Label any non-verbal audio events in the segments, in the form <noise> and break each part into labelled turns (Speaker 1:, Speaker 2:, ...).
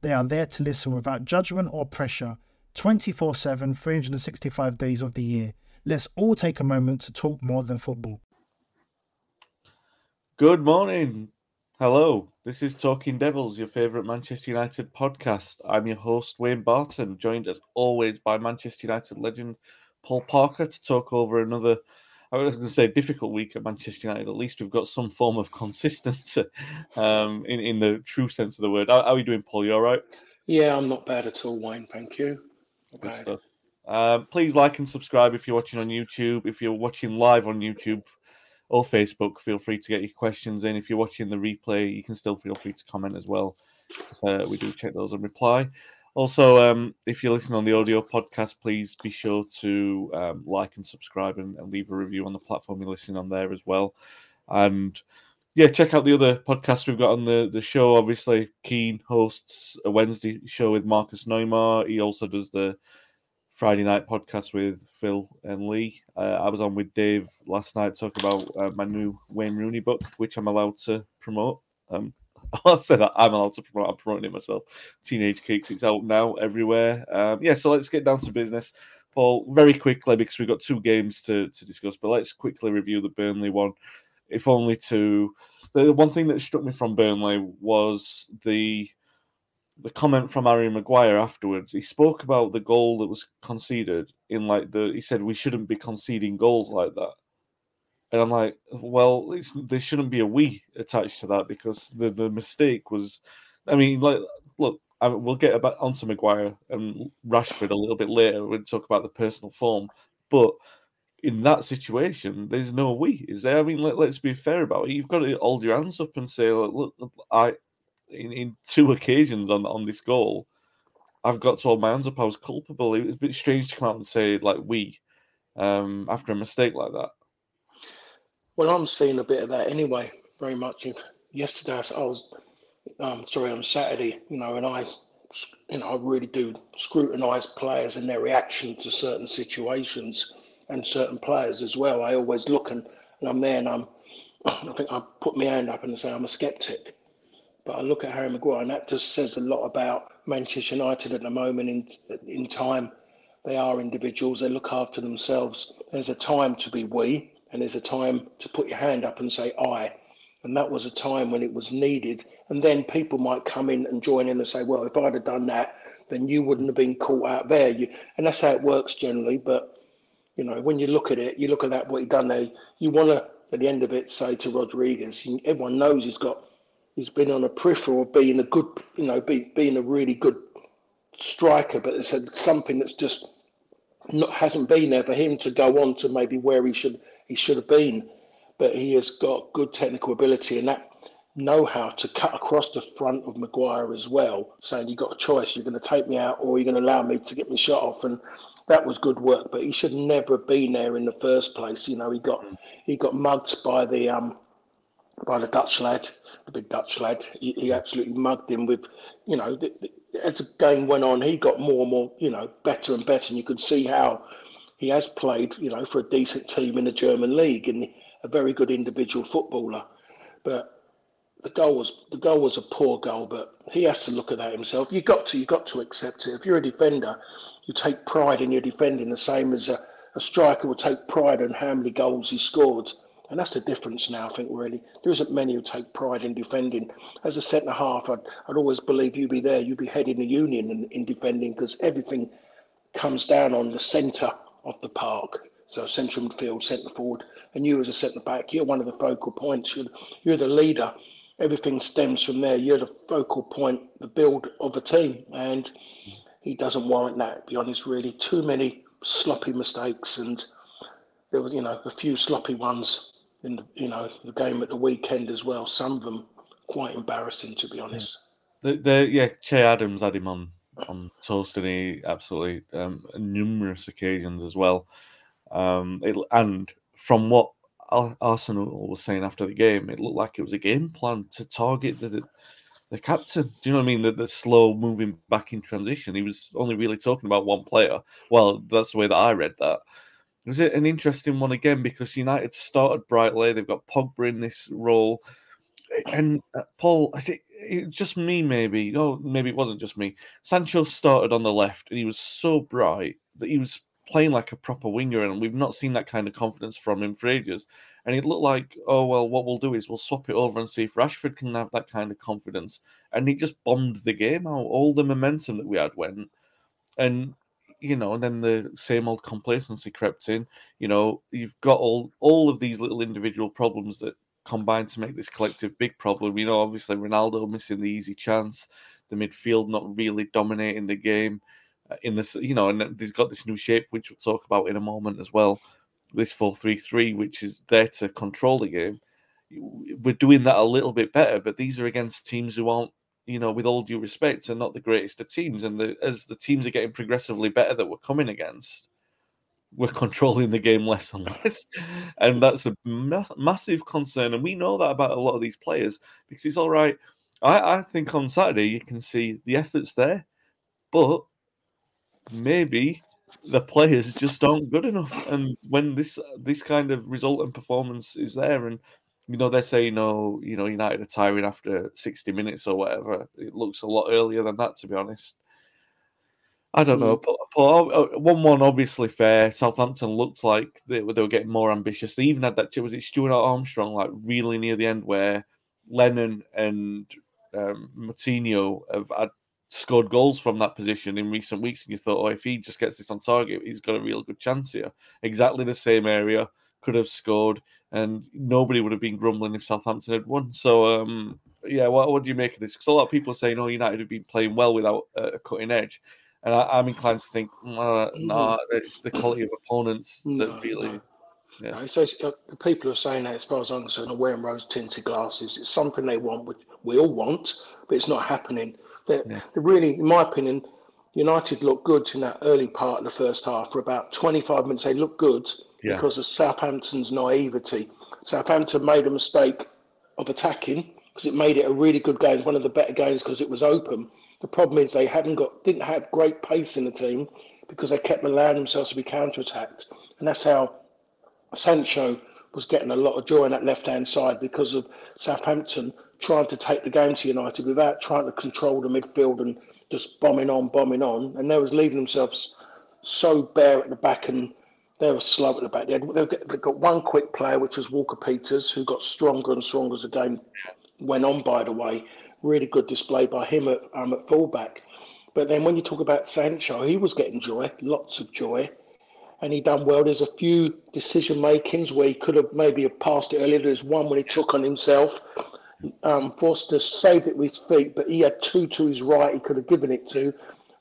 Speaker 1: They are there to listen without judgment or pressure 24 7, 365 days of the year. Let's all take a moment to talk more than football.
Speaker 2: Good morning. Hello. This is Talk of the Devils, your favourite Manchester United podcast. I'm your host, Wayne Barton, joined as always by Manchester United legend Paul Parker to talk over another I was going to say difficult week at Manchester United. At least we've got some form of consistency <laughs> um, in in the true sense of the word. How, how, are you doing, Paul? You all right?
Speaker 3: Yeah, I'm not bad at all, Wayne. Thank you.
Speaker 2: Good stuff. Uh, please like and subscribe if you're watching on YouTube. If you're watching live on YouTube or Facebook, feel free to get your questions in. If you're watching the replay, you can still feel free to comment as well. Uh, we do check those and reply. Also, um, if you're listening on the audio podcast, please be sure to um, like and subscribe and, and, leave a review on the platform you're listening on there as well. And yeah, check out the other podcasts we've got on the, the show. Obviously, Keane hosts a Wednesday show with Marcus Neumar. He also does the Friday night podcast with Phil and Lee. Uh, I was on with Dave last night talking about uh, my new Wayne Rooney book, which I'm allowed to promote. Um, <laughs> I'll say that I'm allowed to promote. I'm promoting it myself. Teenage Kicks. It's out now everywhere. Um, yeah, so let's get down to business. Paul, very quickly because we've got two games to, to discuss, but let's quickly review the Burnley one. If only to the one thing that struck me from Burnley was the the comment from Harry Maguire afterwards. He spoke about the goal that was conceded in like the he said we shouldn't be conceding goals like that. And I'm like, well, there shouldn't be a we attached to that because the, the mistake was, I mean, like, look, I, we'll get about onto Maguire and Rashford a little bit later. We'll talk about the personal form, but in that situation, there's no we, is there? I mean, let, us be fair about it. You've got to hold your hands up and say, look, look I, in, in two occasions on on this goal, I've got to hold my hands up. I was culpable. It was a bit strange to come out and say like we um, after a mistake like that.
Speaker 3: Well, I'm seeing a bit of that anyway, very much. Yesterday, I was, um, sorry, on Saturday, you know, and I, you know, I really do scrutinise players and their reaction to certain situations and certain players as well. I always look and, and I'm there and I'm, <clears throat> I think I put my hand up and say I'm a skeptic. But I look at Harry Maguire and that just says a lot about Manchester United at the moment in in time. They are individuals. They look after themselves. There's a time to be we, and there's a time to put your hand up and say I. And that was a time when it was needed. And then people might come in and join in and say, well, if I'd have done that, then you wouldn't have been caught out there. You, and that's how it works generally. But, you know, when you look at it, you look at that, what he done there, you want to, at the end of it, say to Rodriguez, everyone knows he's got, he's been on a peripheral of being a good, you know, be, being a really good striker, but it's something that's just not, hasn't been there for him to go on to maybe where he should he should have been. But he has got good technical ability and that know how to cut across the front of Maguire as well, saying you've got a choice, you're going to take me out or you're going to allow me to get my shot off. And that was good work, but he should never have been there in the first place. You know, he got he got mugged by the um by the Dutch lad, the big Dutch lad. He, he absolutely mugged him with, you know, the, the, as the game went on, he got more and more, you know, better and better, and you could see how he has played, you know, for a decent team in the German league and a very good individual footballer. But the goal was the goal was a poor goal, but he has to look at that himself. You got to you got to accept it. If you're a defender, you take pride in your defending, the same as a, a striker would take pride in how many goals he scored. And that's the difference now, I think, really. There isn't many who take pride in defending. As a centre half, I'd, I'd always believe you'd be there, you'd be heading the union in, in defending because everything comes down on the centre of the park. So central midfield, centre forward, and you as a centre back, you're one of the focal points. You're, you're the leader. Everything stems from there. You're the focal point, the build of a team, and he doesn't warrant that. To be honest, really, too many sloppy mistakes, and there was, you know, a few sloppy ones in the, you know, the game at the weekend as well. Some of them quite embarrassing, to be honest.
Speaker 2: The, the yeah, Che Adams had him on on toast, and absolutely um, numerous occasions as well. Um, it, and from what Hasenhüttl was saying after the game, it looked like it was a game plan to target the the captain. Do you know what I mean? The, the slow moving back in transition. He was only really talking about one player. Well, that's the way that I read that. It an interesting one again because United started brightly. They've got Pogba in this role, and uh, Paul. I think it just me, maybe. Oh, maybe it wasn't just me. Sancho started on the left, and he was so bright that he was playing like a proper winger, and we've not seen that kind of confidence from him for ages. And it looked like, oh well, what we'll do is we'll swap it over and see if Rashford can have that kind of confidence. And he just bombed the game out. All the momentum that we had went, and you know, and then the same old complacency crept in. You know, you've got all all of these little individual problems that combine to make this collective big problem. You know, obviously Ronaldo missing the easy chance, the midfield not really dominating the game uh, in this, you know, and he's got this new shape, which we'll talk about in a moment as well. This 4 3 3, which is there to control the game. We're doing that a little bit better, but these are against teams who aren't, you know, with all due respect, are not the greatest of teams. And the, as the teams are getting progressively better that we're coming against, we're controlling the game less and <laughs> less. And that's a ma- massive concern. And we know that about a lot of these players because it's all right. I, I think on Saturday you can see the effort's there, but maybe the players just aren't good enough. And when this this kind of result and performance is there, and you know they're saying, "Oh, you know, United are tiring after sixty minutes or whatever," it looks a lot earlier than that, to be honest. I don't know. But, but one one obviously fair. Southampton looked like they, they were getting more ambitious. They even had that. Was it Stuart Armstrong like really near the end where Lennon and um, Moutinho have had scored goals from that position in recent weeks, and you thought, oh, if he just gets this on target, he's got a real good chance here. Exactly the same area could have scored, and nobody would have been grumbling if Southampton had won. So, um, yeah, what, what do you make of this? Because a lot of people are saying, oh, United have been playing well without uh, a cutting edge. And I, am inclined to think, no, nah, it's the quality of opponents that no, really. No.
Speaker 3: Yeah. No, so uh, people are saying that, as far as I'm concerned, are wearing rose tinted glasses. It's something they want, which we all want, but it's not happening. They're, yeah. they're really, in my opinion, United looked good in that early part of the first half. For about 25 minutes, they looked good yeah. because of Southampton's naivety. Southampton made a mistake of attacking because it made it a really good game, one of the better games because it was open. The problem is they hadn't got, didn't have great pace in the team because they kept allowing themselves to be counter-attacked, and that's how Sancho was getting a lot of joy on that left-hand side because of Southampton trying to take the game to United without trying to control the midfield and just bombing on, bombing on. And they was leaving themselves so bare at the back and they were slow at the back. They've got, they've got one quick player, which was Walker Peters, who got stronger and stronger as the game went on, by the way. Really good display by him at, um, at fullback. But then when you talk about Sancho, he was getting joy, lots of joy, and he done well. There's a few decision makings where he could have maybe have passed it earlier. There's one when he took on himself um, Forster saved it with his feet, but he had two to his right he could have given it to,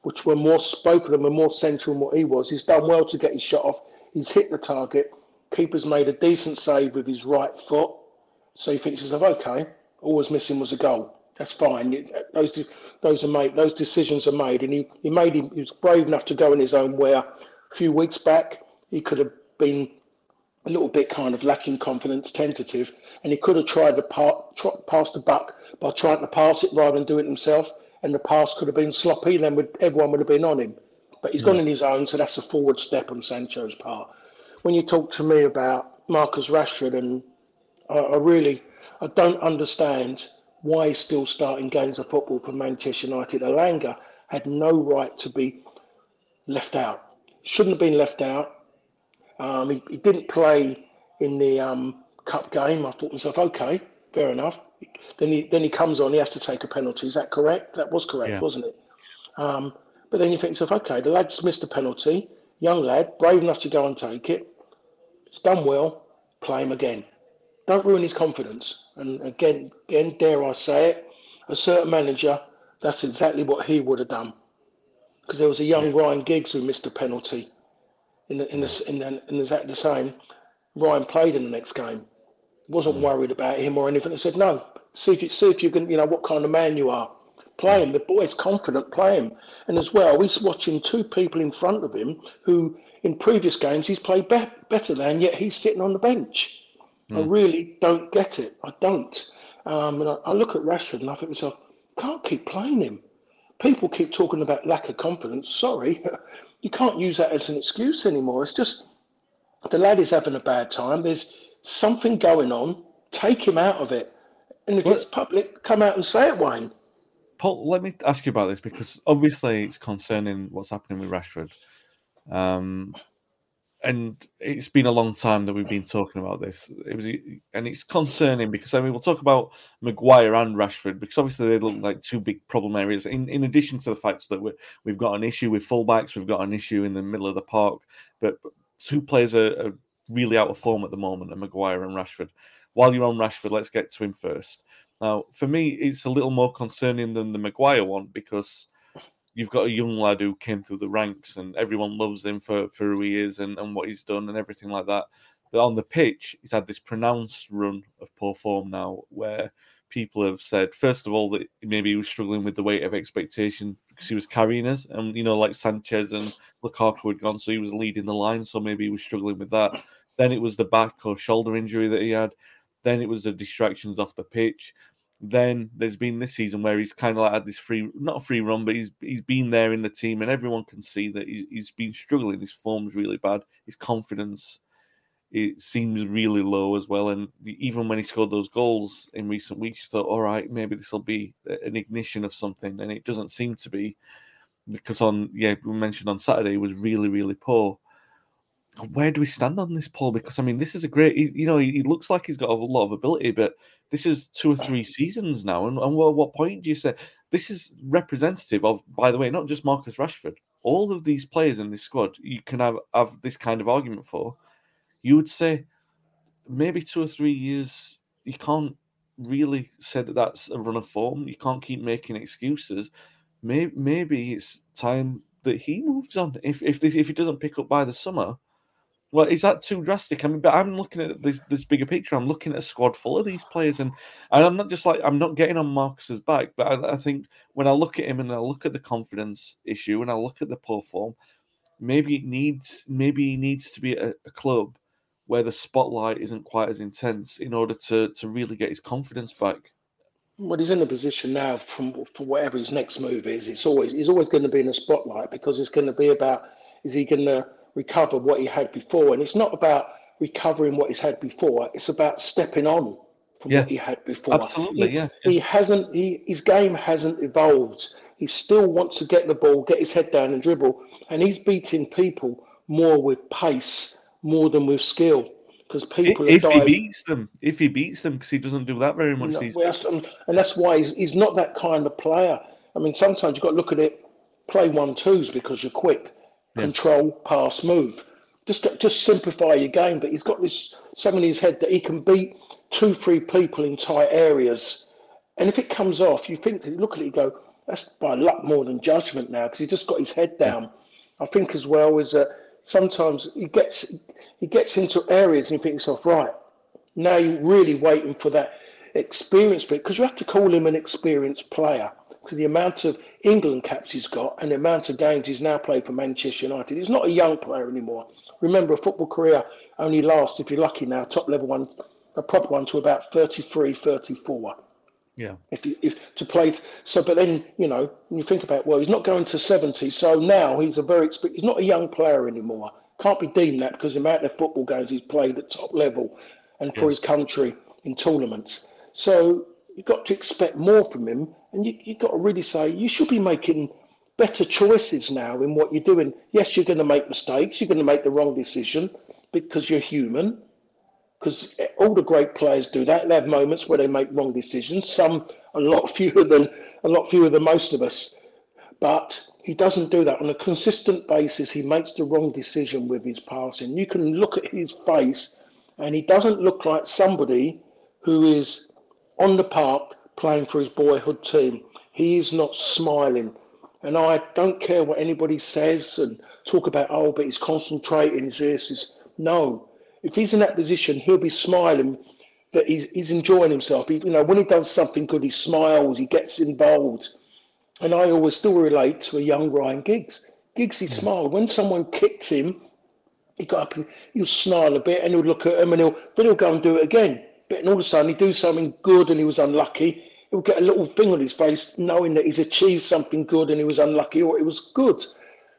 Speaker 3: which were more spoken and were more central than what he was. He's done well to get his shot off. He's hit the target. Keeper's made a decent save with his right foot. So he thinks okay, all was missing was a goal. That's fine. Uh, those those are made. Those decisions are made, and he, he made him. He was brave enough to go in his own way. A few weeks back, he could have been a little bit kind of lacking confidence, tentative, and he could have tried to pass the buck by trying to pass it rather than do it himself. And the pass could have been sloppy, and then would, everyone would have been on him. But he's yeah. gone in his own, so that's a forward step on Sancho's part. When you talk to me about Marcus Rashford, and I, I really, I don't understand why he's still starting games of football for Manchester United. Elanga had no right to be left out. Shouldn't have been left out. Um, he, he, didn't play in the um, cup game. I thought to myself, okay, fair enough. Then he then he comes on. He has to take a penalty. Is that correct? That was correct, yeah. wasn't it? Um, but then you think to yourself, okay, the lad's missed a penalty. Young lad, brave enough to go and take it. It's done well. Play him again. Don't ruin his confidence. And again, again, dare I say it, a certain manager, that's exactly what he would have done. Because there was a young Ryan Giggs who missed a penalty in the, in the, in, the, in exactly the same. Ryan played in the next game. Wasn't mm. worried about him or anything. He said, no, see if you, see if you can, you know, what kind of man you are. Play him. The boy's confident. Play him. And as well, he's watching two people in front of him who, in previous games, he's played be- better than, yet he's sitting on the bench. Mm. I hmm. really don't get it. I don't. Um, and I, I, look at Rashford and I think to myself, can't keep playing him. People keep talking about lack of confidence. Sorry, <laughs> you can't use that as an excuse anymore. It's just the lad is having a bad time. There's something going on. Take him out of it. And if it's public, come out and say it, Wayne.
Speaker 2: Paul, let me ask you about this because obviously it's concerning what's happening with Rashford. Um, and it's been a long time that we've been talking about this. It was, and it's concerning because I mean we'll talk about Maguire and Rashford because obviously they look like two big problem areas. In in addition to the fact that we we've got an issue with fullbacks, we've got an issue in the middle of the park, but two players are, are really out of form at the moment, and Maguire and Rashford. While you're on Rashford, let's get to him first. Now, for me, it's a little more concerning than the Maguire one because you've got a young lad who came through the ranks and everyone loves him for, for who he is and, and what he's done and everything like that. But on the pitch, he's had this pronounced run of poor form now where people have said, first of all, that maybe he was struggling with the weight of expectation because he was carrying us. And, you know, like Sanchez and Lukaku had gone, so he was leading the line. So maybe he was struggling with that. Then it was the back or shoulder injury that he had. Then it was the distractions off the pitch. Then there's been this season where he's kind of like had this free, not a free run, but he's he's been there in the team, and everyone can see that he, he's been struggling. His form's really bad. His confidence it seems really low as well. And even when he scored those goals in recent weeks, you thought, all right, maybe this will be an ignition of something, and it doesn't seem to be. Because on yeah, we mentioned on Saturday he was really really poor where do we stand on this, Paul? Because I mean, this is a great. You know, he, looks like he's got a lot of ability, but this is two or uh. three seasons now. And, and what, what point do you say this is representative of? By the way, not just Marcus Rashford. All of these players in this squad, you can have have this kind of argument for. You would say maybe two or three years. You can't really say that that's a run of form. You can't keep making excuses. Maybe maybe it's time that he moves on. If if this, if he doesn't pick up by the summer well, is that too drastic? I mean, but I'm looking at this, this bigger picture. I'm looking at a squad full of these players, and and I'm not just like I'm not getting on Marcus's back, but I, I think when I look at him and I look at the confidence issue and I look at the poor form, maybe it needs maybe he needs to be a, a club where the spotlight isn't quite as intense in order to to really get his confidence back.
Speaker 3: Well, he's in a position now from for whatever his next move is. It's always he's always going to be in the spotlight because it's going to be about is he going to recover what he had before. And it's not about recovering what he's had before. It's about stepping on from yeah. what he had before.
Speaker 2: Absolutely,
Speaker 3: he,
Speaker 2: yeah,
Speaker 3: yeah. He hasn't. He his game hasn't evolved. He still wants to get the ball, get his head down and dribble, and he's beating people more with pace more than with skill. Because people
Speaker 2: if, if he beats them, if he beats them, because he doesn't do that very much.
Speaker 3: these days. And that's why he's, he's not that kind of player. I mean, sometimes you've got to look at it, play one twos because you're quick yeah. control, pass, move. Just just simplify your game. But he's got this something in his head that he can beat two, three people in tight areas. And if it comes off, you think, look at it, you go, that's by luck more than judgment now because he just got his head down. Yeah. I think as well is that sometimes he gets he gets into areas and you think yourself, oh, right, now you're really waiting for that experience bit because you have to call him an experienced player the amount of England caps he's got and the amount of games he's now played for Manchester United. He's not a young player anymore. Remember, a football career only lasts, if you're lucky now, top level one, a proper one, to about 33, 34.
Speaker 2: Yeah.
Speaker 3: If, you, if to play, so but then you know when you think about well, he's not going to 70, so now he's a very he's not a young player anymore. Can't be deemed that because the amount of football games he's played at top level and for yeah. his country in tournaments. So you've got to expect more from him, and you, you've got to really say you should be making better choices now in what you're doing. Yes, you're going to make mistakes. You're going to make the wrong decision because you're human. Because all the great players do that. They have moments where they make wrong decisions. Some a lot <laughs> fewer than a lot fewer than most of us. But he doesn't do that on a consistent basis. He makes the wrong decision with his passing. You can look at his face, and he doesn't look like somebody who is on the park playing for his boyhood team. He is not smiling. And I don't care what anybody says and talk about, oh, but he's concentrating, his this is no. If he's in that position, he'll be smiling that he's, he's enjoying himself. He, you know, when he does something good, he smiles, he gets involved. And I always still relate to a young Ryan Giggs. Giggs, he hmm. smiled. When someone kicked him, he got up and he'll snarl a bit and he'll look at him and he'll, then he'll go and do it again. But and all of a sudden he'd do something good and he was unlucky. He'll get a little thing on his face knowing that he's achieved something good and he was unlucky or it was good.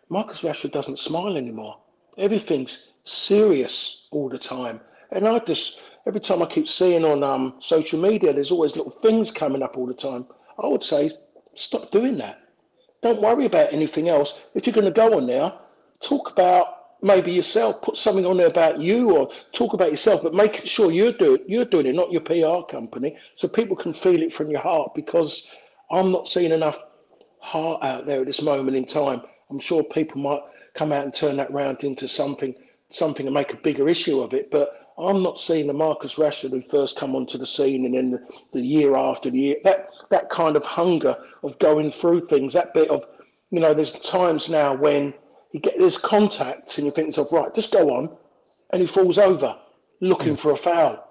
Speaker 3: Marcus Rashford doesn't smile anymore. Everything's serious all the time. And I just, every time I keep seeing on um, social media, there's always little things coming up all the time. I would say Stop doing that. Don't worry about anything else. If you're going to go on there, talk about maybe yourself. Put something on there about you, or talk about yourself, but make sure you're doing you're doing it, not your PR company, so people can feel it from your heart. Because I'm not seeing enough heart out there at this moment in time. I'm sure people might come out and turn that round into something something and make a bigger issue of it, but I'm not seeing the Marcus Rashford who first come onto the scene and then the, the year after the year that that kind of hunger of going through things. That bit of you know, there's times now when you get there's contacts and you think to yourself, right, just go on, and he falls over looking mm. for a foul.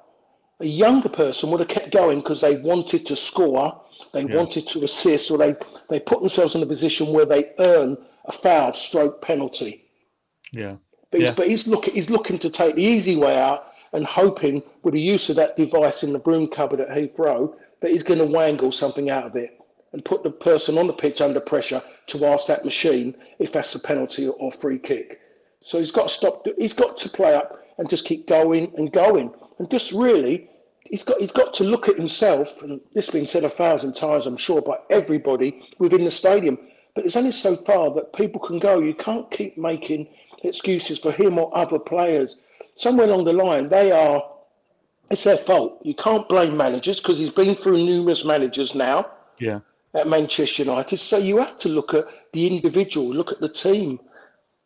Speaker 3: A younger person would have kept going because they wanted to score, they yeah. wanted to assist, or they they put themselves in a position where they earn a foul stroke penalty.
Speaker 2: Yeah.
Speaker 3: But
Speaker 2: yeah.
Speaker 3: he's, but he's looking he's looking to take the easy way out and hoping with the use of that device in the broom cupboard at Heathrow that he's going to wangle something out of it and put the person on the pitch under pressure to ask that machine if that's a penalty or free kick. So he's got to stop. He's got to play up and just keep going and going and just really. He's got, he's got to look at himself, and this has been said a thousand times, I'm sure, by everybody within the stadium. But it's only so far that people can go. You can't keep making excuses for him or other players somewhere along the line, they are, it's their fault. You can't blame managers because he's been through numerous managers now
Speaker 2: yeah.
Speaker 3: At Manchester United. So you have to look at the individual, look at the team.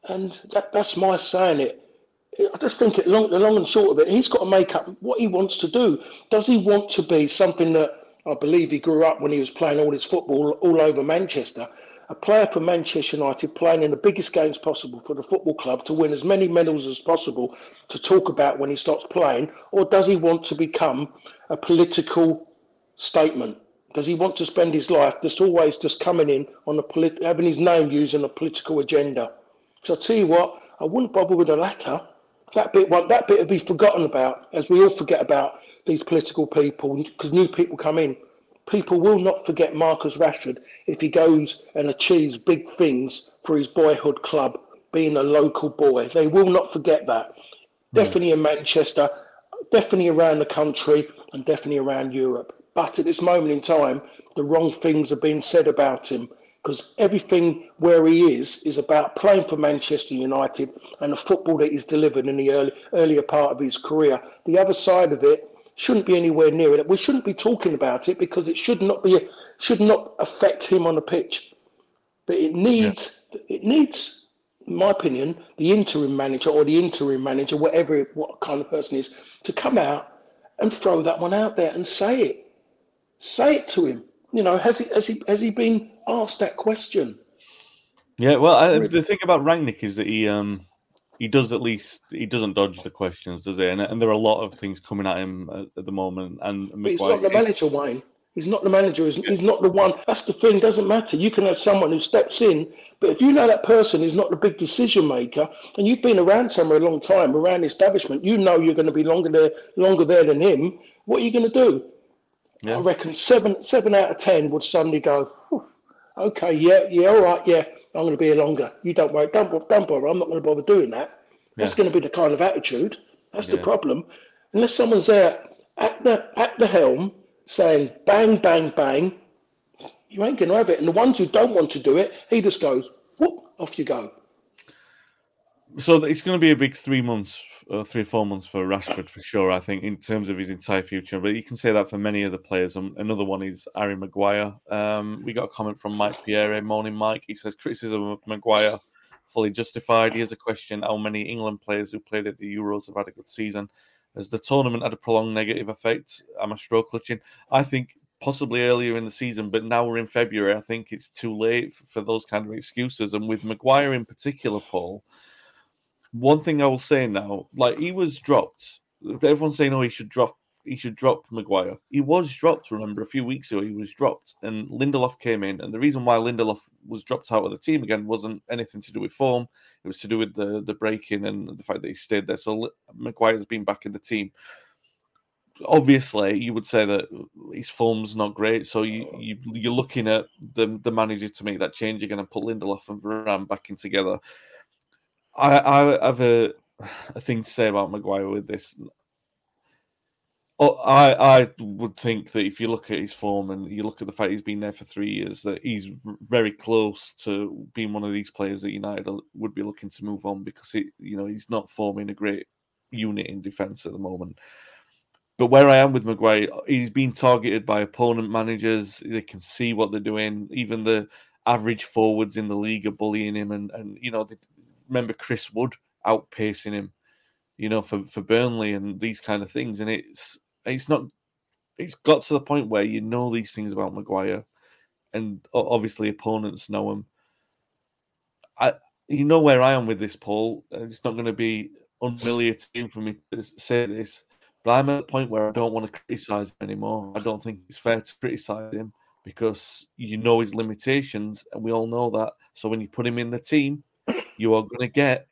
Speaker 3: And that, that's my saying it. I just think it long, the long and short of it, he's got to make up what he wants to do. Does he want to be something that I believe he grew up when he was playing all his football all over Manchester? a player for Manchester United playing in the biggest games possible for the football club to win as many medals as possible to talk about when he starts playing? Or does he want to become a political statement? Does he want to spend his life just always just coming in on a polit- having his name used in a political agenda? So I tell you what, I wouldn't bother with the latter. That bit, that bit would be forgotten about, as we all forget about these political people, because new people come in. People will not forget Marcus Rashford if he goes and achieves big things for his boyhood club, being a local boy. They will not forget that. Hmm. Definitely in Manchester, definitely around the country, and definitely around Europe. But at this moment in time, the wrong things are being said about him because everything where he is is about playing for Manchester United and the football that he's delivered in the early, earlier part of his career. The other side of it shouldn't be anywhere near it. We shouldn't be talking about it because it should not be should not affect him on the pitch. But it needs yeah. it needs, in my opinion, the interim manager or the interim manager, whatever what kind of person is, to come out and throw that one out there and say it. Say it to him. You know, has he has he has he been asked that question?
Speaker 2: Yeah, well, I, the thing about Rangnick is that he um he does at least he doesn't dodge the questions, does he? And, and there are a lot of things coming at him at, at the moment. And
Speaker 3: he's not the manager, Wayne. He's not the manager. He's, he's not the one. That's the thing. Doesn't matter. You can have someone who steps in, but if you know that person is not the big decision maker, and you've been around somewhere a long time, around the establishment, you know you're going to be longer there, longer there than him. What are you going to do? Yeah. I reckon seven, seven out of ten would suddenly go, okay, yeah, yeah, all right, yeah. I'm going to be here longer. You don't worry. Don't, don't bother. I'm not going to bother doing that. That's going to be the kind of attitude. That's yeah. the problem. Unless someone's there at the at the helm saying bang, bang, bang, you ain't going to have it. And the ones who don't want to do it, he just goes, whoop, off you go.
Speaker 2: So it's going to be a big three months, uh, three or four months for Rashford for sure. I think in terms of his entire future, but you can say that for many other players. Um, another one is Harry Maguire. Um, we got a comment from Mike Pierre, morning Mike. He says criticism of Maguire fully justified. Here's a question: How many England players who played at the Euros have had a good season? Has the tournament had a prolonged negative effect? I'm I stroke clutching? I think possibly earlier in the season, but now we're in February. I think it's too late for those kind of excuses. And with Maguire in particular, Paul one thing I will say now, like he was dropped. Everyone's saying, "Oh, he should drop. He should drop Maguire." He was dropped. Remember, a few weeks ago, he was dropped, and Lindelof came in. And the reason why Lindelof was dropped out of the team again wasn't anything to do with form. It was to do with the the breaking and the fact that he stayed there. So Maguire's been back in the team. Obviously, you would say that his form's not great, so you, you you're looking at the the manager to make that change again and put Lindelof and Varane back in together. I, I have a, a thing to say about Maguire with this. Oh, I I would think that if you look at his form and you look at the fact he's been there for three years, that he's very close to being one of these players that United would be looking to move on because it, you know, he's not forming a great unit in defence at the moment. But where I am with Maguire, he's been targeted by opponent managers. They can see what they're doing. Even the average forwards in the league are bullying him, and and you know remember Chris Wood outpacing him, you know, for, for Burnley and these kind of things. And it's it's not it's got to the point where you know these things about Maguire, and obviously opponents know him. I you know where I am with this, Paul. It's not going to be unhumiliating for me to say this, but I'm at a point where I don't want to criticize him anymore. I don't think it's fair to criticize him because you know his limitations, and we all know that. So when you put him in the team, you are going to get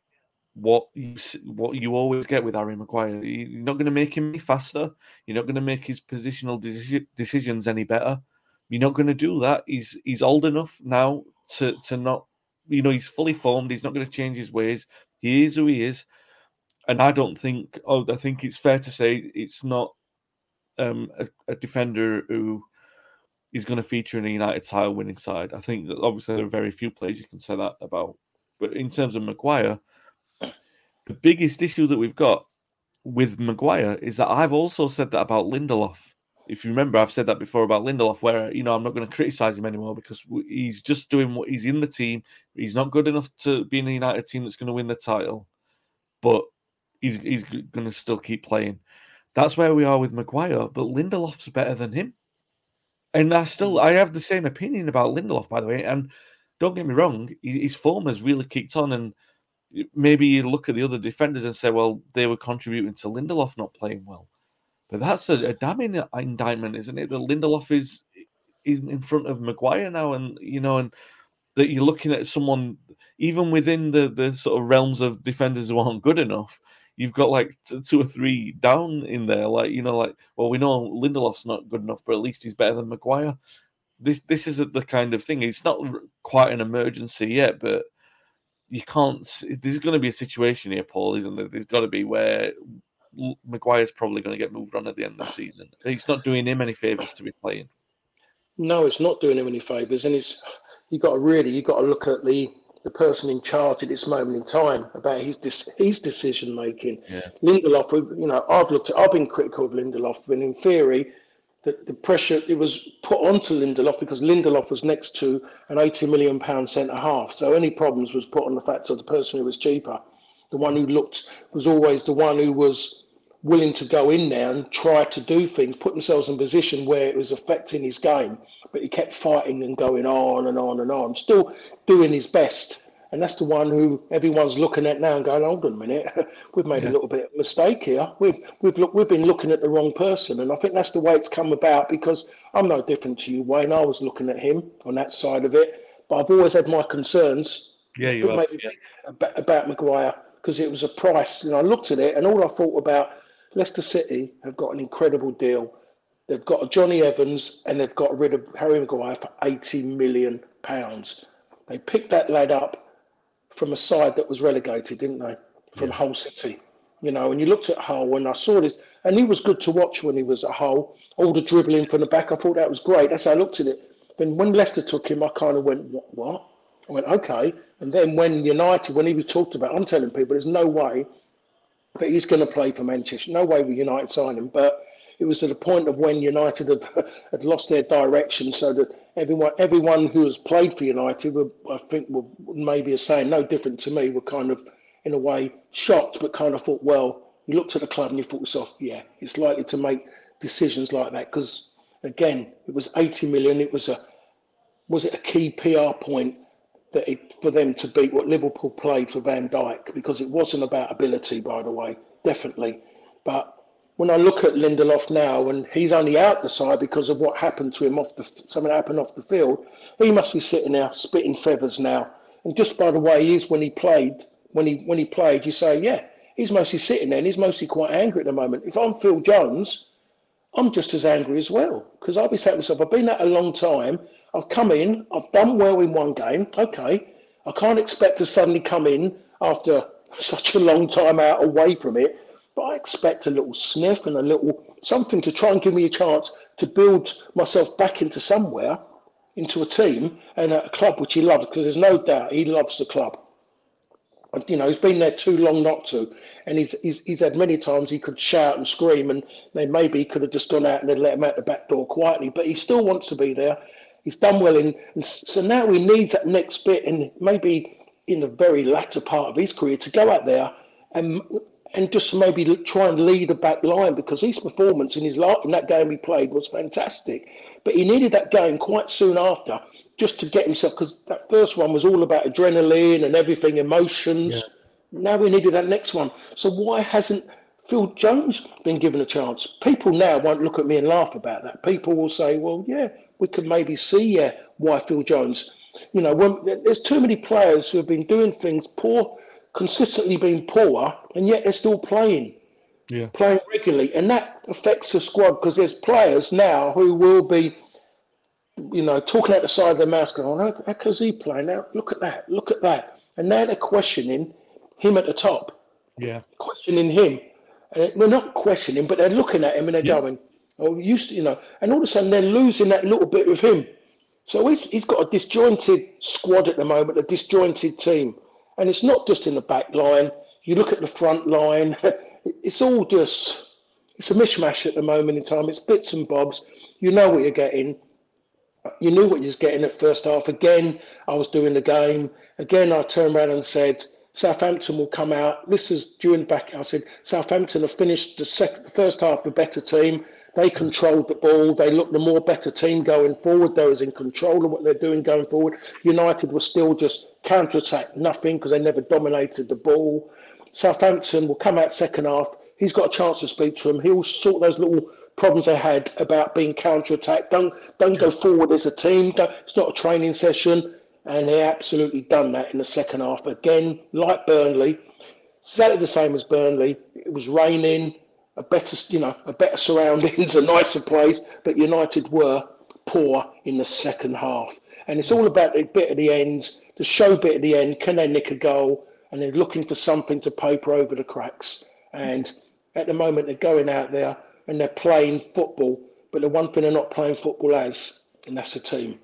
Speaker 2: what you what you always get with Harry Maguire. You're not going to make him any faster. You're not going to make his positional decisions any better. You're not going to do that. He's he's old enough now to to not, you know, he's fully formed. He's not going to change his ways. He is who he is, and I don't think. Oh, I think it's fair to say it's not um, a, a defender who is going to feature in a United title winning side. I think that obviously there are very few players you can say that about. But in terms of Maguire, the biggest issue that we've got with Maguire is that I've also said that about Lindelof. If you remember, I've said that before about Lindelof, where you know I'm not going to criticize him anymore because he's just doing what he's in the team. He's not good enough to be in a United team that's going to win the title, but he's he's going to still keep playing. That's where we are with Maguire, but Lindelof's better than him. And I still I have the same opinion about Lindelof, by the way. And don't get me wrong, his form has really kicked on, and maybe you look at the other defenders and say, well, they were contributing to Lindelof not playing well. But that's a, a damning indictment, isn't it? That Lindelof is in, in front of Maguire now, and you know, and that you're looking at someone even within the the sort of realms of defenders who aren't good enough. You've got like two or three down in there, like you know, like well, we know Lindelof's not good enough, but at least he's better than Maguire this this is the kind of thing. It's not quite an emergency yet, but you can't. There's going to be a situation here, Paul, isn't there? There's got to be where Maguire's probably going to get moved on at the end of the season. It's not doing him any favors to be playing.
Speaker 3: No, it's not doing him any favors, and it's you got to really you got to look at the the person in charge at this moment in time about his his decision making.
Speaker 2: Yeah.
Speaker 3: Lindelof, you know, I've looked at, I've been critical of Lindelof, but in theory, the, the pressure it was put onto Lindelof because Lindelof was next to an 80 million pound centre half. So any problems was put on the fact of the person who was cheaper. The one who looked was always the one who was willing to go in there and try to do things, put themselves in a position where it was affecting his game. But he kept fighting and going on and on and on, still doing his best and that's the one who everyone's looking at now and going, hold on a minute, <laughs> we've made yeah. a little bit of mistake here. We've we've look, we've been looking at the wrong person, and I think that's the way it's come about. Because I'm no different to you, Wayne. I was looking at him on that side of it, but I've always had my concerns.
Speaker 2: Yeah, you have, yeah.
Speaker 3: about, about Maguire because it was a price, and I looked at it, and all I thought about Leicester City have got an incredible deal. They've got Jonny Evans, and they've got rid of Harry Maguire for 80 million pounds. They picked that lad up from a side that was relegated, didn't they? From yeah. Hull City. You know, and you looked at Hull when I saw this, and he was good to watch when he was at Hull. All the dribbling from the back, I thought that was great. That's how I looked at it. then when Leicester took him, I kind of went, what? what? I went, okay. And then when United, when he was talked about, I'm telling people there's no way that he's going to play for Manchester. No way will United sign him. But it was at the point of when United had, <laughs> had lost their direction, so that everyone everyone who has played for United, were, I think, were maybe is saying no different to me, were kind of in a way shocked, but kind of thought, well, you looked at the club and you thought yourself, yeah, it's likely to make decisions like that because again, it was 80 million. It was a was it a key PR point that it, for them to beat what Liverpool played for Van Dijk because it wasn't about ability, by the way, definitely. But when I look at Lindelof now, and he's only out the side because of what happened to him off the something happened off the field, he must be sitting there spitting feathers now. And just by the way he is when he played, when he when he played, you say, yeah, he's mostly sitting there and he's mostly quite angry at the moment. If I'm Phil Jones, I'm just as angry as well because I'll be saying to myself, I've been at a long time. I've come in, I've done well in one game. Okay, I can't expect to suddenly come in after <laughs> such a long time out away from it, but I expect a little sniff and a little something to try and give me a chance to build myself back into somewhere, into a team and a club which he loves because there's no doubt he loves the club you know, he's been there too long not to. And he's, he's, he's had many times he could shout and scream, and then maybe he could have just gone out and then let him out the back door quietly. But he still wants to be there. He's done well in. And so now he needs that next bit, and maybe in the very latter part of his career, to go out there and and just maybe try and lead a back line because his performance in his in that game he played was fantastic. But he needed that game quite soon after just to get himself because that first one was all about adrenaline and everything, emotions. Yeah. Now we needed that next one. So why hasn't Phil Jones been given a chance? People now won't look at me and laugh about that. People will say, "Well, yeah, we could maybe see yeah why Phil Jones." You know, when, there's too many players who have been doing things poor, consistently being poor, and yet they're still playing.
Speaker 2: Yeah.
Speaker 3: Playing regularly, and that affects the squad because there's players now who will be you know, talking out the side of their mouth, going, oh, how comes he playing now? Look at that, look at that. And now they're questioning him at the top.
Speaker 2: Yeah.
Speaker 3: Questioning him. Uh, they're not questioning, but they're looking at him and they're yeah. going, oh, used to, you know, and all of a sudden they're losing that little bit of him. So he's, he's got a disjointed squad at the moment, a disjointed team. And it's not just in the back line. You look at the front line, <laughs> it's all just, it's a mishmash at the moment in time. It's bits and bobs. You know what you're getting you knew what you was getting at first half. Again, I was doing the game. Again, I turned around and said, Southampton will come out. This is during back. I said Southampton have finished the, second, the first half the better team. They controlled the ball. They looked the more better team going forward. They was in control of what they're doing going forward. United was still just counter attack, nothing because they never dominated the ball. Southampton will come out second half. He's got a chance to speak to him. He'll sort those little problems they had about being counter-attacked. Don't don't go forward as a team. Don't, it's not a training session, and they absolutely done that in the second half again. Like Burnley, exactly the same as Burnley. It was raining, a better you know a better surroundings, <laughs> a nicer place, but United were poor in the second half, and it's all about the bit at the ends, the show bit at the end. Can they nick a goal? And they're looking for something to paper over the cracks. And at the moment, they're going out there and they're playing football. But the one thing they're not playing football as, and that's the team.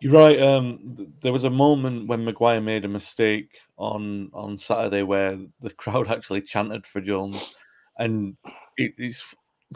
Speaker 2: You're right. Um, there was a moment when Maguire made a mistake on on Saturday where the <laughs> crowd actually chanted for Jones, and it, it's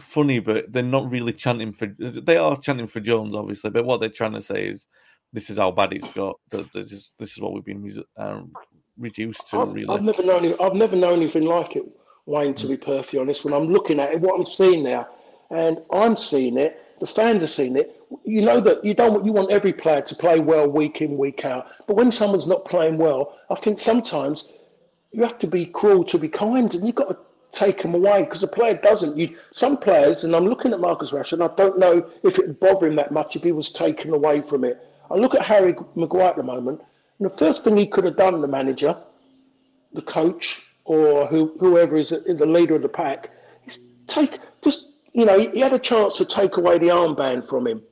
Speaker 2: funny, but they're not really chanting for. They are chanting for Jones, obviously, but what they're trying to say is, "This is how bad it's got. This is this is what we've been um, reduced to."
Speaker 3: I've,
Speaker 2: really,
Speaker 3: I've never known. I've never known anything like it. Wayne, to be perfectly honest, when I'm looking at it, what I'm seeing now, and I'm seeing it, the fans are seeing it. You know that you don't you want every player to play well week in, week out. But when someone's not playing well, I think sometimes you have to be cruel to be kind, and you've got to take them away because the player doesn't. You some players, and I'm looking at Marcus Rashford, I don't know if it would bother him that much if he was taken away from it. I look at Harry Maguire at the moment, and the first thing he could have done, the manager, the coach, or who, whoever is the leader of the pack, is take just you know he had a chance to take away the armband from him,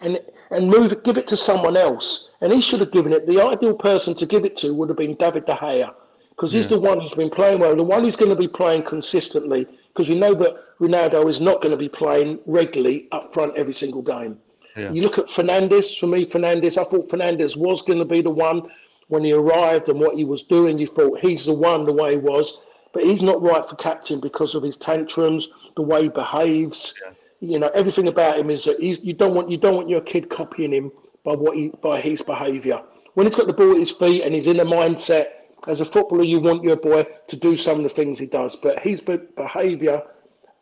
Speaker 3: and and move it, give it to someone else, and he should have given it. The ideal person to give it to would have been David De Gea, because he's yeah. the one who's been playing well, the one who's going to be playing consistently. Because we know that Ronaldo is not going to be playing regularly up front every single game.
Speaker 2: Yeah.
Speaker 3: You look at Fernandes. For me, Fernandes. I thought Fernandes was going to be the one when he arrived and what he was doing. You thought he's the one, the way he was, but he's not right for captain because of his tantrums, the way he behaves.
Speaker 2: Yeah.
Speaker 3: You know, everything about him is that he's. You don't want you don't want your kid copying him by what he by his behaviour. When he's got the ball at his feet and he's in a mindset as a footballer, you want your boy to do some of the things he does. But his behaviour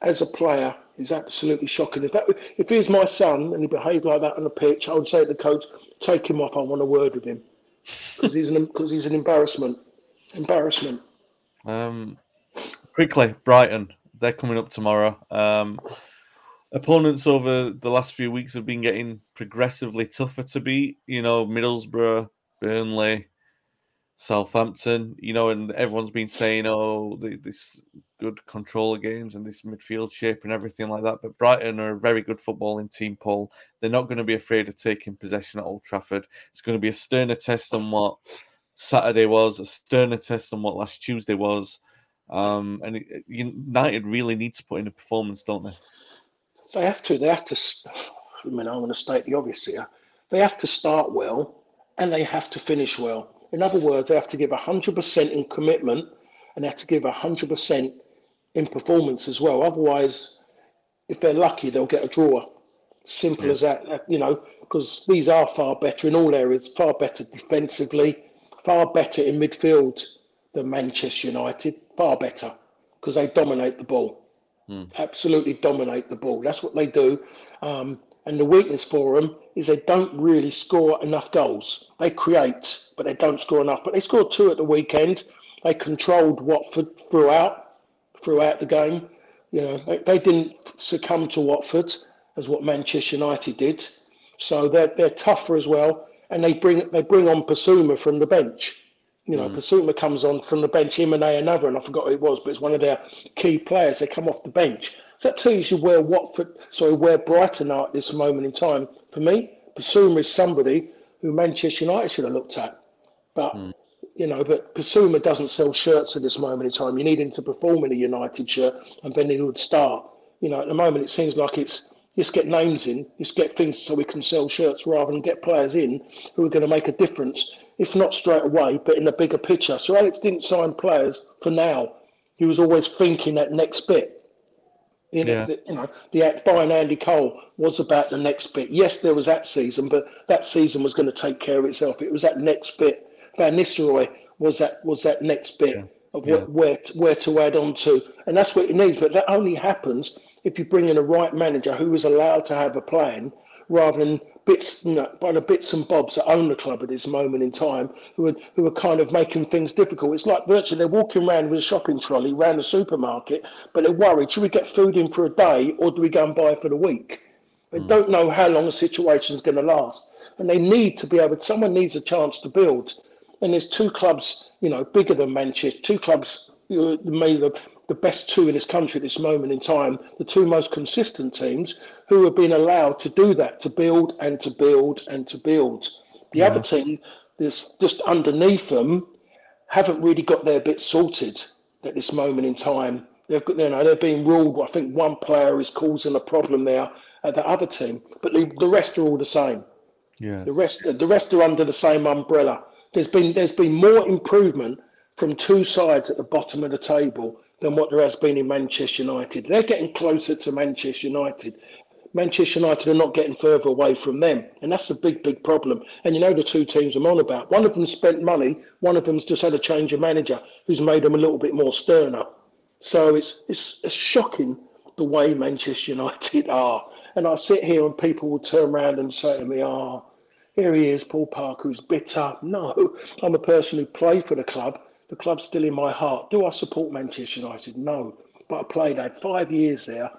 Speaker 3: as a player is absolutely shocking. If that if he was my son and he behaved like that on the pitch, I would say to the coach, take him off. I want a word with him because he's an because he's an embarrassment. Embarrassment.
Speaker 2: Um, quickly, Brighton. They're coming up tomorrow. Um, opponents over the last few weeks have been getting progressively tougher to beat. You know, Middlesbrough, Burnley, Southampton. You know, and everyone's been saying, "Oh, this good control of games and this midfield shape and everything like that." But Brighton are a very good footballing team, Paul. They're not going to be afraid of taking possession at Old Trafford. It's going to be a sterner test than what Saturday was, a sterner test than what last Tuesday was. Um, and it, United really need to put in a performance, don't they?
Speaker 3: They have to. They have to. I mean, I'm going to state the obvious here. They have to start well, and they have to finish well. In other words, they have to give 100% in commitment, and they have to give 100% in performance as well. Otherwise, if they're lucky, they'll get a draw. Simple yeah. as that. You know, because these are far better in all areas. Far better defensively, far better in midfield than Manchester United. Far better because they dominate the ball.
Speaker 2: Hmm.
Speaker 3: Absolutely dominate the ball. That's what they do. Um, and the weakness for them is they don't really score enough goals. They create, but they don't score enough. But they scored two at the weekend. They controlled Watford throughout, throughout the game. You know, they, they didn't succumb to Watford as what Manchester United did. So they're they're tougher as well, and they bring they bring on Bissouma from the bench. You know, mm. Bissouma comes on from the bench, him and another, and I forgot who it was, but it's one of their key players. They come off the bench. That tells you where Watford, sorry, where Brighton are at this moment in time. For me, Bissouma is somebody who Manchester United should have looked at. But, mm. you know, but Bissouma doesn't sell shirts at this moment in time. You need him to perform in a United shirt, and then he would start. You know, at the moment, it seems like it's just get names in, just get things so we can sell shirts rather than get players in who are going to make a difference if not straight away, but in the bigger picture. So Alex didn't sign players for now. He was always thinking that next bit. You know,
Speaker 2: yeah.
Speaker 3: the, you know, the buying Andy Cole was about the next bit. Yes, there was that season, but that season was going to take care of itself. It was that next bit. Van Nistelrooy was that was that next bit
Speaker 2: yeah.
Speaker 3: of
Speaker 2: yeah.
Speaker 3: where, where where to add on to, and that's what it needs. But that only happens if you bring in a right manager who is allowed to have a plan rather than bits, you know, by the bits and bobs that own the club at this moment in time, who are who are kind of making things difficult. It's like virtually they're walking around with a shopping trolley around the supermarket, but they're worried: should we get food in for a day, or do we go and buy for the week? They mm. don't know how long the situation is going to last, and they need to be able. Someone needs a chance to build, and there's two clubs, you know, bigger than Manchester, two clubs. You know, maybe the, best two in this country at this moment in time, the two most consistent teams who have been allowed to do that, to build and to build and to build. The yeah. other team that's just underneath them haven't really got their bit sorted at this moment in time. They've got, you know, they're being ruled. I think one player is causing a problem there at the other team, but the, the rest are all the same.
Speaker 2: Yeah.
Speaker 3: The rest, the rest are under the same umbrella. There's been there's been more improvement from two sides at the bottom of the table than what there has been in Manchester United. They're getting closer to Manchester United. Manchester United are not getting further away from them. And that's a big, big problem. And you know the two teams I'm on about. One of them spent money, one of them's just had a change of manager who's made them a little bit more sterner. So it's it's, it's shocking the way Manchester United <laughs> are. And I sit here and people will turn around and say to me, oh, here he is, Paul Parker, who's bitter. No, I'm a person who played for the club. The club's still in my heart. Do I support Manchester United? No. But I played, I had five years there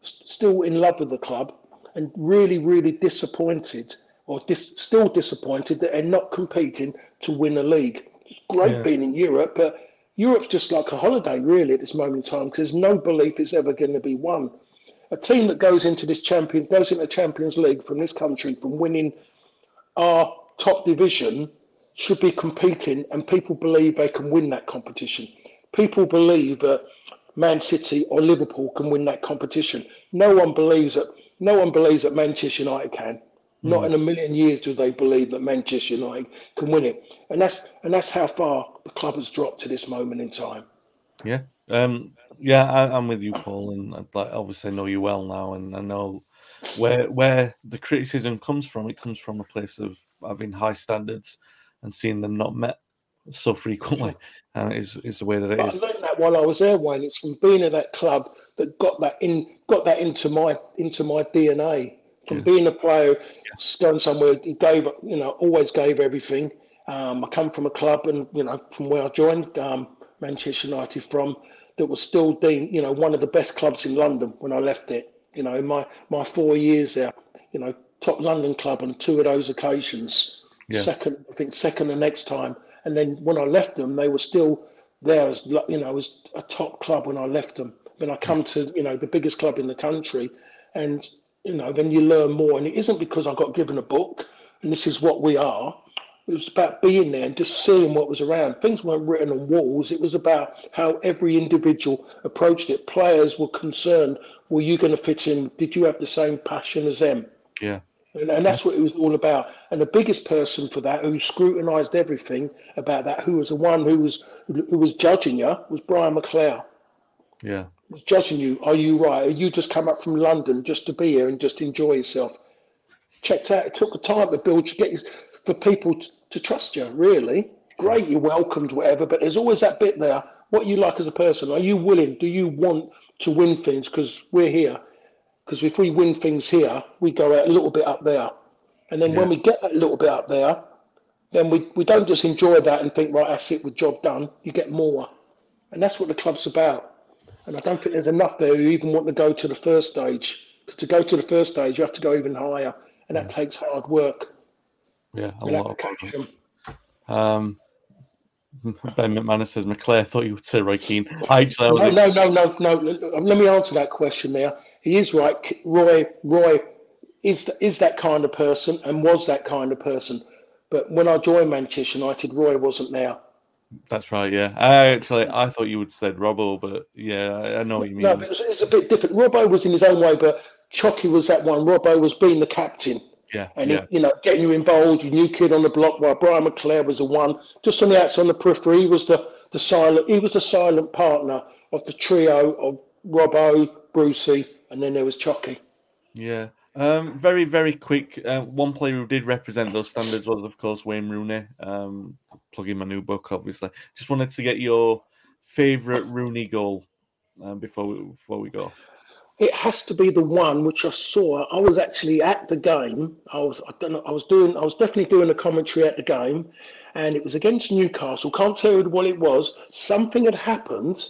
Speaker 3: still in love with the club and really, really disappointed or dis- still disappointed that they're not competing to win a league. It's great yeah. being in Europe, but Europe's just like a holiday, really, at this moment in time, because there's no belief it's ever going to be won. A team that goes into this champion goes into the Champions League from this country from winning our top division should be competing, and people believe they can win that competition. People believe that Man City or Liverpool can win that competition. No one believes that. No one believes that Manchester United can. Not in a million years do they believe that Manchester United can win it, and that's and that's how far the club has dropped to this moment in time.
Speaker 2: Yeah, um, yeah, I, I'm with you, Paul, and I like, obviously I know you well now, and I know where where the criticism comes from. It comes from a place of having high standards and seeing them not met so frequently, and is is the way that it
Speaker 3: But
Speaker 2: is.
Speaker 3: I learned that while I was there, Wayne. It's from being at that club that got that in, got that into my into my DNA. From
Speaker 2: Yeah.
Speaker 3: being a player, going somewhere, he gave you know always gave everything. Um, I come from a club, and you know from where I joined um, Manchester United from, that was still deemed you know one of the best clubs in London when I left it. You know in my my four years there, you know top London club on two of those occasions.
Speaker 2: Yeah.
Speaker 3: Second, I think second the next time, and then when I left them, they were still there as you know as a top club when I left them. Then I come to you know the biggest club in the country, and you know then you learn more. And it isn't because I got given a book and this is what we are. It was about being there and just seeing what was around. Things weren't written on walls. It was about how every individual approached it. Players were concerned: Were you going to fit in? Did you have the same passion as them?
Speaker 2: Yeah,
Speaker 3: And, and that's what it was all about. And the biggest person for that, who scrutinised everything about that, who was the one who was who was judging you, was Brian McClair.
Speaker 2: yeah,
Speaker 3: Was judging you. Are you right? Are you just come up from London just to be here and just enjoy yourself? Checked out. It took the time to build, to get his, for people to, to trust you. Really great. You're welcomed, whatever. But there's always that bit there. What you like as a person? Are you willing? Do you want to win things? Because we're here. Because if we win things here, we go out a little bit up there. And then when we get that little bit up there, then we, we don't just enjoy that and think, right, that's it, we're job done. You get more. And that's what the club's about. And I don't think there's enough there who even want to go to the first stage. 'Cause to go to the first stage, you have to go even higher. And that takes hard work
Speaker 2: yeah. A lot of. Um, <laughs> Ben McManus says McClair thought you would say Roy Keane. I actually,
Speaker 3: No, no, no, no, no. Let me answer that question there. He is right. Roy, Roy is is that kind of person and was that kind of person. But when I joined Manchester United, Roy wasn't there.
Speaker 2: That's right. Yeah, I actually I thought you would said Robbo, but yeah, I, I know what you mean.
Speaker 3: No, but it it's a bit different. Robbo was in his own way, but Choccy was that one. Robbo was being the captain.
Speaker 2: yeah,
Speaker 3: And
Speaker 2: yeah,
Speaker 3: he, you know, getting you involved, you new kid on the block. While Brian McClair was the one, just on the outside, on the periphery, he was the the silent. He was the silent partner of the trio of Robbo, Brucey, and then there was Choccy.
Speaker 2: yeah. Um, very, very quick. Uh, one player who did represent those standards was, of course, Wayne Rooney. Um, plugging my new book, obviously. Just wanted to get your favourite Rooney goal um, before we before we go.
Speaker 3: It has to be the one which I saw. I was actually at the game. I was I don't know. I was doing. I was definitely doing a commentary at the game, and it was against Newcastle. Can't tell you what it was. Something had happened.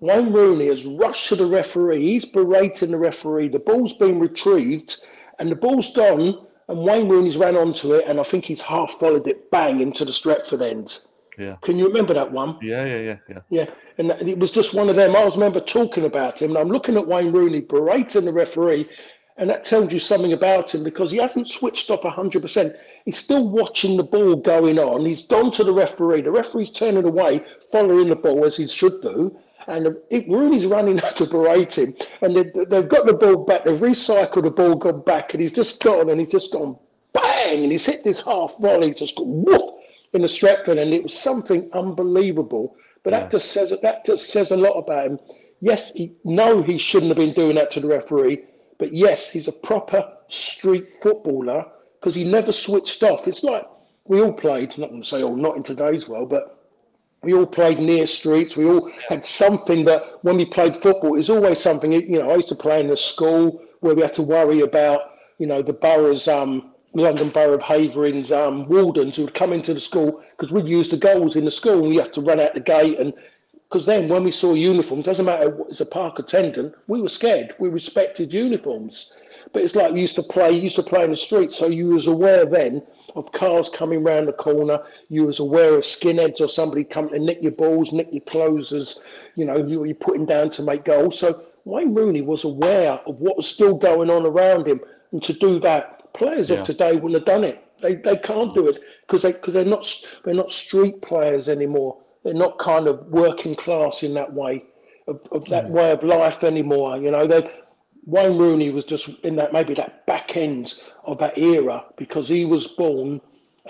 Speaker 3: Wayne Rooney has rushed to the referee. He's berating the referee. The ball's been retrieved, and the ball's gone. And Wayne Rooney's ran onto it, and I think he's half followed it bang into the Stretford end.
Speaker 2: Yeah,
Speaker 3: Can you remember that one?
Speaker 2: yeah, yeah, yeah, yeah.
Speaker 3: Yeah, and it was just one of them. I was remember talking about him, and I'm looking at Wayne Rooney berating the referee, and that tells you something about him because he hasn't switched off 100%. He's still watching the ball going on. He's gone to the referee. The referee's turning away, following the ball as he should do. And it, Rooney's running out to berate him, and they, they've got the ball back. They've recycled the ball, gone back, and he's just gone, and he's just gone bang, and he's hit this half volley, just gone whoop in the Stretford, and it was something unbelievable. But that just says that just says a lot about him. Yes, he, no, he shouldn't have been doing that to the referee, but yes, he's a proper street footballer because he never switched off. It's like we all played. Not going to say, oh, not in today's world, but we all played near streets. We all had something that when we played football, it was always something. You know, I used to play in a school where we had to worry about, you know, the borough's, um, London Borough of Havering's um, wardens who would come into the school because we'd use the goals in the school and we had to run out the gate. And because then when we saw uniforms, doesn't matter what- as a park attendant, we were scared. We respected uniforms. But it's like we used to play, you used to play in the street, so you was aware then of cars coming round the corner. You was aware of skinheads or somebody coming to nick your balls, nick your clothes as you know you were putting down to make goals. So Wayne Rooney was aware of what was still going on around him, and to do that, players
Speaker 2: Yeah.
Speaker 3: of today wouldn't have done it. They they can't do it because they because they're not they're not street players anymore. They're not kind of working class in that way of, of that mm. way of life anymore. You know they Wayne Rooney was just in that maybe that back end of that era because he was born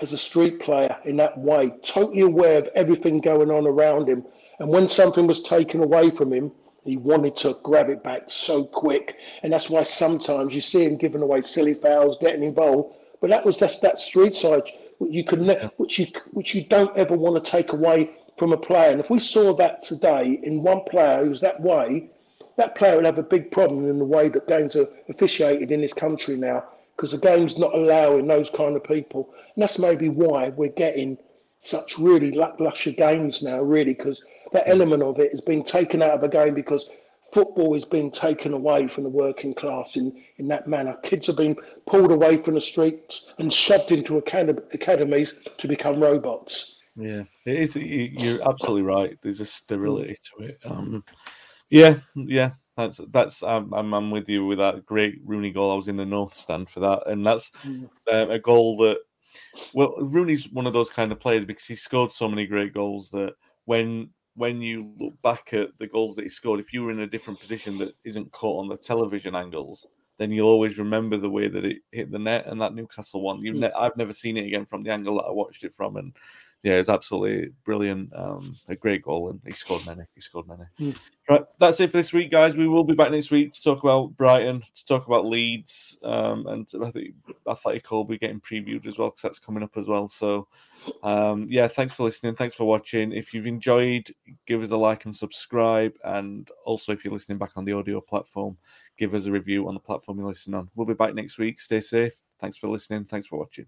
Speaker 3: as a street player in that way, totally aware of everything going on around him. And when something was taken away from him, he wanted to grab it back so quick. And that's why sometimes you see him giving away silly fouls, getting involved. But that was just that street side you could ne- which you which you don't ever want to take away from a player. And if we saw that today in one player who's that way, that player will have a big problem in the way that games are officiated in this country now because the game's not allowing those kind of people. And that's maybe why we're getting such really lackluster games now, really, because that element of it has been taken out of the game because football is being taken away from the working class in, in that manner. Kids are being pulled away from the streets and shoved into academies to become robots.
Speaker 2: Yeah, it is. You're absolutely right. There's a sterility to it. Um, yeah, yeah. That's that's. I'm, I'm with you with that great Rooney goal. I was in the North stand for that, and that's mm. uh, a goal that. Well, Rooney's one of those kind of players because he scored so many great goals that when when you look back at the goals that he scored, if you were in a different position that isn't caught on the television angles, then you'll always remember the way that it hit the net and that Newcastle one. You, mm. ne- I've never seen it again from the angle that I watched it from, and yeah, it's absolutely brilliant. Um, a great goal, and he scored many. He scored many. Mm. Right, that's it for this week, guys. We will be back next week to talk about Brighton, to talk about Leeds, um, and I think Atlético will be getting previewed as well because that's coming up as well. So, um, yeah, thanks for listening. Thanks for watching. If you've enjoyed, give us a like and subscribe. And also, if you're listening back on the audio platform, give us a review on the platform you're listening on. We'll be back next week. Stay safe. Thanks for listening. Thanks for watching.